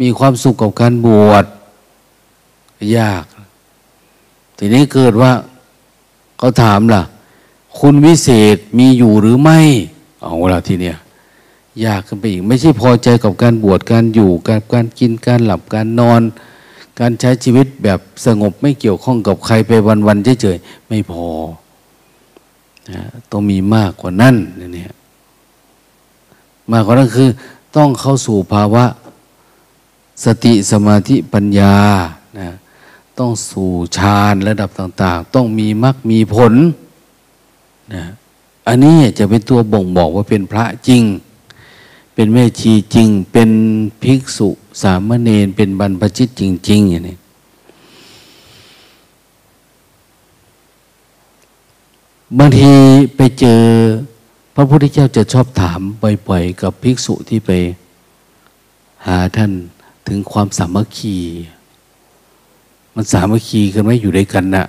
มีความสุขกับการบวชยาก ทีนี้เกิดว่าเขาถามล่ะ คุณวิเศษมีอยู่หรือไม่ เอาละทีเนี้ยยากขึ้นไปอีก ไม่ใช่พอใจกับการบวชการอยู่ การการกินการหลับการนอน การใช้ชีวิตแบบสงบไม่เกี่ยวข้องกับใครไปวันๆเฉยๆไม่พอนะต้องมีมากกว่านั้นเนี่ยมากกว่านั้นคือ ต้องเข้าสู่ภาวะ สติสมาธิปัญญานะต้องสู่ฌานระดับต่าง ๆ ต้องมีมรรคมีผลนะอันนี้จะเป็นตัวบ่งบอกว่าเป็นพระจริง เป็นแม่ชีจริง เป็นภิกษุ สามเณรเป็นบรรพชิตจริง ๆ อย่างนี้บางทีไปเจอพระพุทธเจ้าจะชอบถามบ่อย ๆ กับภิกษุที่ไปหาท่านถึงความสามัคคี มันสามัคคีกันไหมอยู่ด้วยกันนะ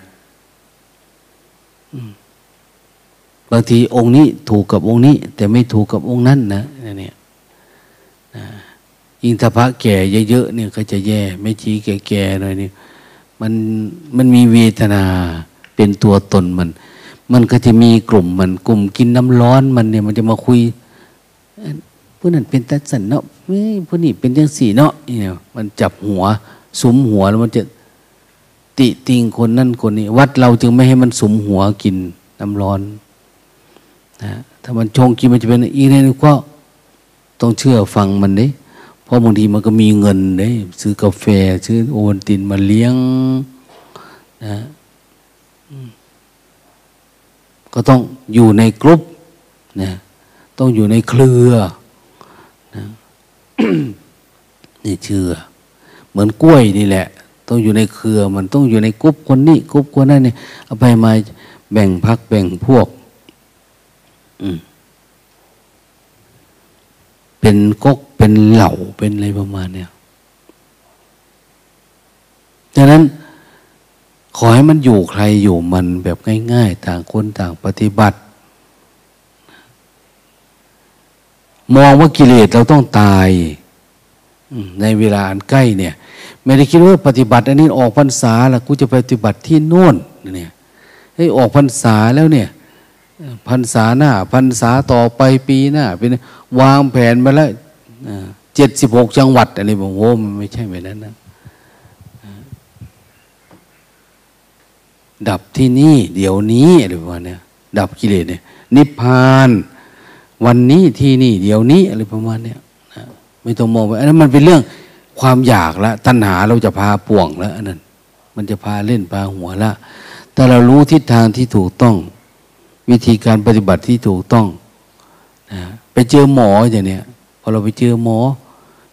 บางทีองค์นี้ถูกกับองค์นี้ แต่ไม่ถูกกับองค์นั้นนะเนี่ย ยิ่งถ้าพระแก่เยอะๆเนี่ยก็จะแย่ไม่ชี้แก่ๆหน่อยนี่มันมันมีเวทนาเป็นตัวตนมัน มันก็จะมีกลุ่มมันกลุ่มกินน้ำร้อนมันเนี่ยมันจะมาคุยผู้นั้นเป็นตัดสันเนาะผู้นี้เป็นยังสี่เนาะเนี่ยมันจับหัวสุมหัวแล้วมันจะติติงคนนั่นคนนี้ วัดเราจึงไม่ให้มันสมหัวกินน้ำร้อนนะถ้ามันชงกินมันจะเป็นอีนี่ก็ต้องเชื่อฟังมันเด้ เพราะบางทีมันก็มีเงินเด้ซื้อกาแฟ ซื้อโอนตินมาเลี้ยงนะก็ต้องอยู่ในกลุ่มนะต้องอยู่ในเครือนะนี่เชื่อ เหมือนกล้วยนี่แหละ ต้องอยู่ในเครือ มันต้องอยู่ในกรุ๊ปคนนี้กรุ๊ปคนนั้นเนี่ยเอาไปมาแบ่งพักแบ่งพวก อืม เป็นก๊กเป็นเหล่าเป็นอะไรประมาณเนี่ยดังนั้นขอให้มันอยู่ใครอยู่มันแบบง่าย ๆ ต่างคนต่างปฏิบัติ มองว่ากิเลสเราต้องตายในเวลาอันใกล้เนี่ย ไม่ได้คิดว่าปฏิบัติ อันนี้ออกพรรษาแล้วกูจะปฏิบัติที่โน่นเนี่ยเฮ้ออกพรรษาแล้วเนี่ย พรรษาหน้าพรรษาต่อไปปีหน้าเป็นวางแผนมาแล้วเจ็ดสิบหกจังหวัดอะไรบอกโอ้มันไม่ใช่แบบนั้นนะดับที่นี่เดี๋ยวนี้อะไรประมาณนี้ดับกิเลสเนี่ย นิพพานวันนี้ที่นี่ เดี๋ยวนี้อะไรประมาณเนี้ยไม่ต้องมองไปอันนั้นมันเป็นเรื่องความอยากละ ตัณหาเราจะพาป่วงแล้วอันนั้น มันจะพาเล่นพาหัวละ แต่เรารู้ทิศทางที่ถูกต้อง วิธีการปฏิบัติที่ถูกต้องนะไปเจอหมออย่างเนี้ยพอเราไปเจอหมอ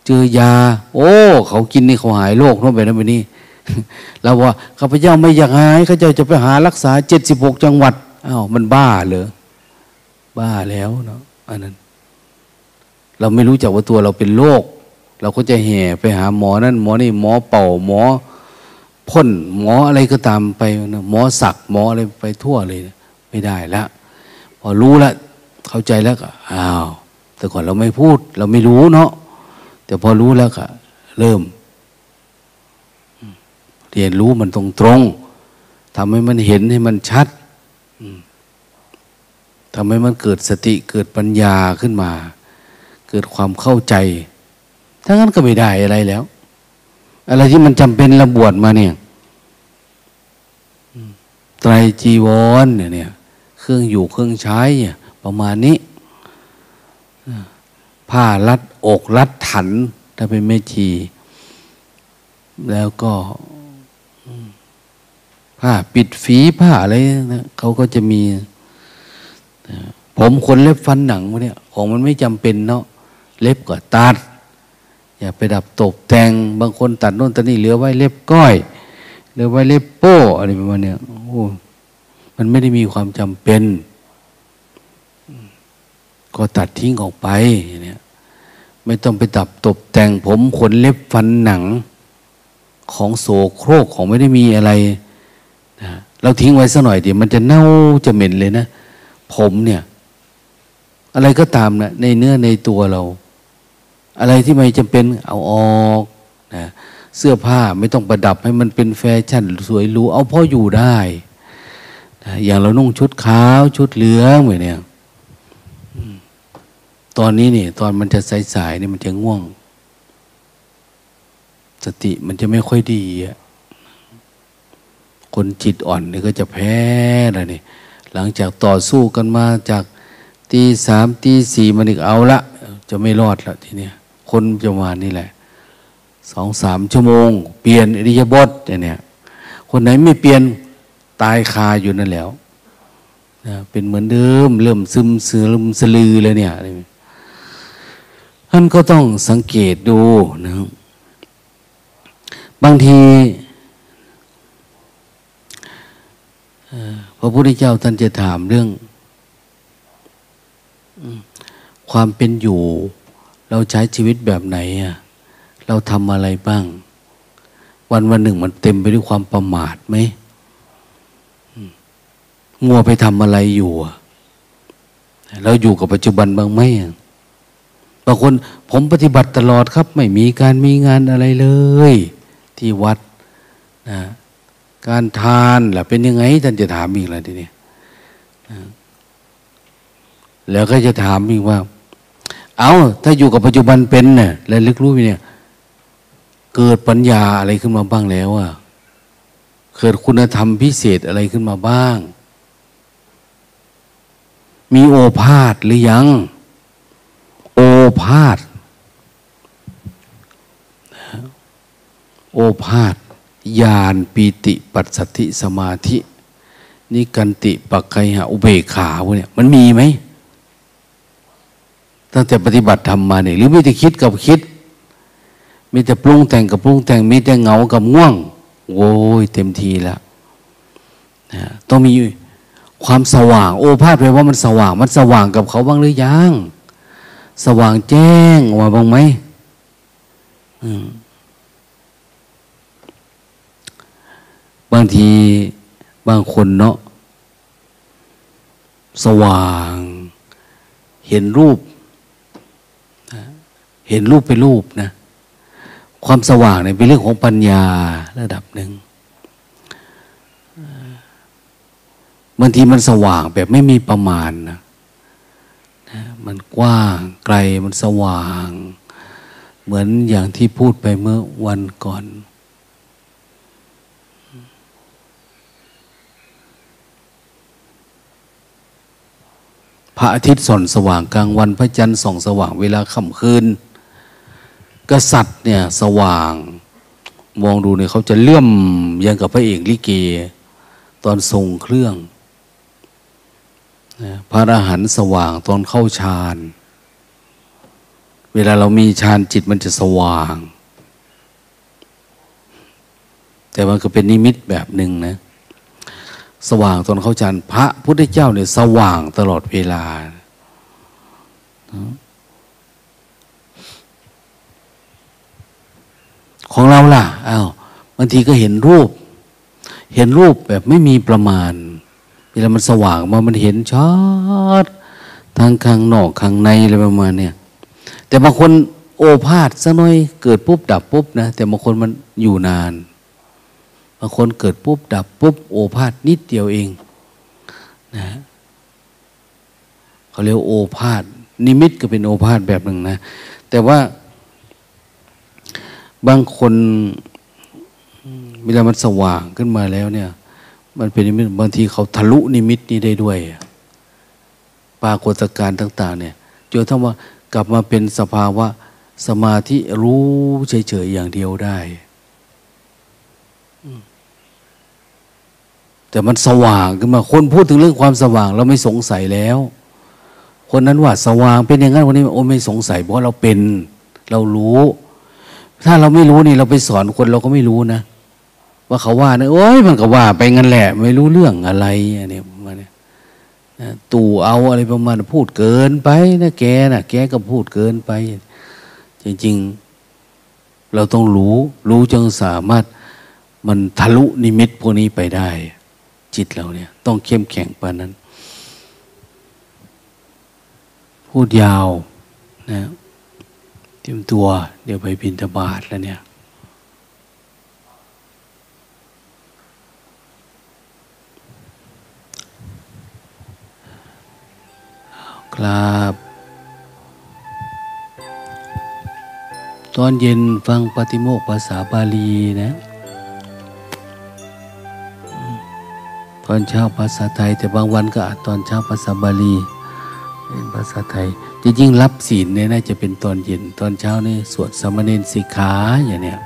เจอยา โอ้ เขากินนี่เขาหายโรคโน่นไปนั่นไปนี่เราว่าข้าพเจ้าไม่อยากหายข้าเจ้าจะไปหารักษาเจ็ดสิบหกจังหวัดอ้าวมันบ้าเหรอบ้าแล้วเนาะอันนั้น เราไม่รู้จักว่าตัวเราเป็นโรคเราก็จะแห่ไปหาหมอนั่นหมอนี่หมอเป่าหมอพ่นหมออะไรก็ตามไปนะหมอสักหมออะไรไปทั่วเลย ไม่ได้แล้วพอรู้แล้วเข้าใจแล้วก็อ้าว แต่ก่อนเราไม่พูด เราไม่รู้เนาะแต่พอรู้แล้วก็เริ่ม เรียนรู้มันตรงตรงทำให้มันเห็นให้มันชัดทำให้มันเกิดสติเกิดปัญญาขึ้นมา เกิดความเข้าใจถ้างั้นก็ไม่ได้อะไรแล้ว อะไรที่มันจำเป็นระบวชมาเนี่ยไตรจีวรเนี่ย เครื่องอยู่เครื่องใช้ประมาณนี้ ผ้ารัดอกรัดถัน ถ้าเป็นแม่ชี แล้วก็ผ้าปิดฝีผ้าอะไรนะเขาก็จะมี ผมขนเล็บฟันหนังวะเนี่ยของมันไม่จำเป็นเนาะเล็บก็ตัด อย่าไปดับตกแต่ง บางคนตัดโน่นตัดนี่เหลือไว้เล็บก้อย เหลือไว้เล็บโป้อะไรประมาณเนี้โอ้ มันไม่ได้มีความจำเป็น ก็ตัดทิ้งออกไปเนี่ยไม่ต้องไปดับตกแต่งผมขนเล็บฟันหนัง ของโสโครกของไม่ได้มีอะไรนะเราทิ้งไว้สักหน่อยเดี๋ยวมันจะเน่าจะเหม็นเลยนะ ผมเนี่ย อะไรก็ตามนะในเนื้อในตัวเรา อะไรที่ไม่จำเป็นเอาออกนะเสื้อผ้าไม่ต้องประดับให้มันเป็นแฟชั่นสวยหรูเอาพ่ออยู่ได้ อย่างเรานุ่งชุดขาวชุดเหลืองเหมือนเนี่ยตอนนี้นี่ ตอนมันจะสายๆนี่มันจะง่วง สติมันจะไม่ค่อยดีอะคนจิตอ่อนนี่ก็จะแพ้แล้วนี่หลังจากต่อสู้กันมาจากตีสามตีสี่มันอีกเอาละ จะไม่รอดละทีเนี้ยคนประมานี้แหละสองสามชั่วโมง เปลี่ยนอริยบทเนี่ย คนไหนไม่เปลี่ยน ตายคาอยู่นั่นแล้วนะเป็นเหมือนเดิม เริ่มซึมเสือลมสลือเลยเนี่ยท่านก็ต้องสังเกตดูนะบางทีพระพุทธเจ้าท่านจะถามเรื่อง ความเป็นอยู่ เราใช้ชีวิตแบบไหนอะเราทำอะไรบ้าง วันวันหนึ่งมันเต็มไปด้วยความประมาทไหม งัวไปทำอะไรอยู่เราอยู่กับปัจจุบันบ้างไหมบางคนผมปฏิบัติตลอดครับ ไม่มีการมีงานอะไรเลย ที่วัดนะการทานล่ะเป็นยังไงท่านจะถามอีกแล้วทีนี้แล้วก็จะถามอีกว่า เอาถ้าอยู่กับปัจจุบันเป็นเนี่ยและลึกรู้เนี่ย เกิดปัญญาอะไรขึ้นมาบ้างแล้วอะเกิดคุณธรรมพิเศษอะไรขึ้นมาบ้าง มีโอภาษหรือยัง โอภาษโอภาษญาณปีติปัสสติสมาธินิกันติปักไคหะอุเบกขาเนี่ยมันมีไหมตั้งแต่ปฏิบัติทำมาเนี่ยหรือไม่แต่คิดกับคิดมีแต่ปรุงแต่งกับปรุงแต่งมีแต่เหงากับง่วงโว้ยเต็มทีแล้วนะต้องมี ความสว่าง โอภาษแปลว่ามันสว่าง มันสว่างกับเขาบ้างหรือยัง สว่างแจ้งว่าบ้างไหมบางทีบางคนเนาะสว่าง เห็นรูป เห็นรูปเป็นรูปนะ ความสว่างเนี่ยเป็นเรื่องของปัญญาระดับหนึ่ง บางทีมันสว่างแบบไม่มีประมาณนะนะมันกว้างไกลมันสว่าง เหมือนอย่างที่พูดไปเมื่อวันก่อน พระอาทิตย์ส่องสว่างกลางวันพระจันทร์ส่องสว่างเวลาค่ำคืน กษัตริย์เนี่ยสว่างมองดูเนี่ยเขาจะเลื่อมยังกับพระเอกลิเก ตอนทรงเครื่อง พระอรหันต์สว่างตอนเข้าฌาน เวลาเรามีฌานจิตมันจะสว่าง แต่มันก็เป็นนิมิตแบบหนึ่งนะ สว่างตอนเข้าฌานพระพุทธเจ้าเนี่ยสว่างตลอดเวลา ของเราล่ะอา้าวบางทีก็เห็นรูป เห็นรูปแบบไม่มีประมาณ เวลามันสว่างมามันเห็นชัดทางข้างนอกข้างในอะไรประมาณเนี่ยแต่บางคนโอภาษสักหน่อยเกิดปุ๊บดับปุ๊บนะแต่บางคนมันอยู่นานบางคนเกิดปุ๊บดับปุ๊บโอภาษนิดเดียวเองนะเขาเรียกโอภาษนิมิตก็เป็นโอภาษแบบหนึ่งนะ แต่ว่า บางคนเวลามันสว่างขึ้นมาแล้วเนี่ย มันเป็นนิมิตบางทีเขาทะลุนิมิตนี้ได้ด้วย ปรากฏการณ์ต่าง ๆ เนี่ยจนทั้งว่ากลับมาเป็นสภาวะสมาธิรู้เฉยๆอย่างเดียวได้ แต่มันสว่างขึ้นมา คนพูดถึงเรื่องความสว่างเราไม่สงสัยแล้ว คนนั้นว่าสว่างเป็นอย่างนั้นวันนี้โอ้ไม่สงสัยเพราะเราเป็น เรารู้ ถ้าเราไม่รู้นี่เราไปสอนคนเราก็ไม่รู้นะ ว่าเขาว่านี่ยโอ้ยมันก็ว่าไปงั้นแหละ ไม่รู้เรื่องอะไรอันนี้มาเนี่ยตู่เอาอะไรประมาณพูดเกินไปนะแกนะแกก็พูดเกินไป จริง ๆ เราต้องรู้ รู้จงสามารถมันทะลุนิมิตพวกนี้ไปได้ จิตเราเนี่ย ต้องเข้มแข็งปานนั้น พูดยาวนะเตรียมตัว เดี๋ยวไปบินทบาทแล้วเนี่ย ครับ ตอนเย็นฟังปฏิโมกภาษาบาลีนะ ตอนเช้าภาษาไทย แต่บางวันก็อาจตอนเช้าภาษาบาลีเป็นภาษาไทยจริงรับศีลเนี่ยน่าจะเป็นตอนเย็น ตอนเช้านี่สวดสมณีสิกขาอย่างเนี้ย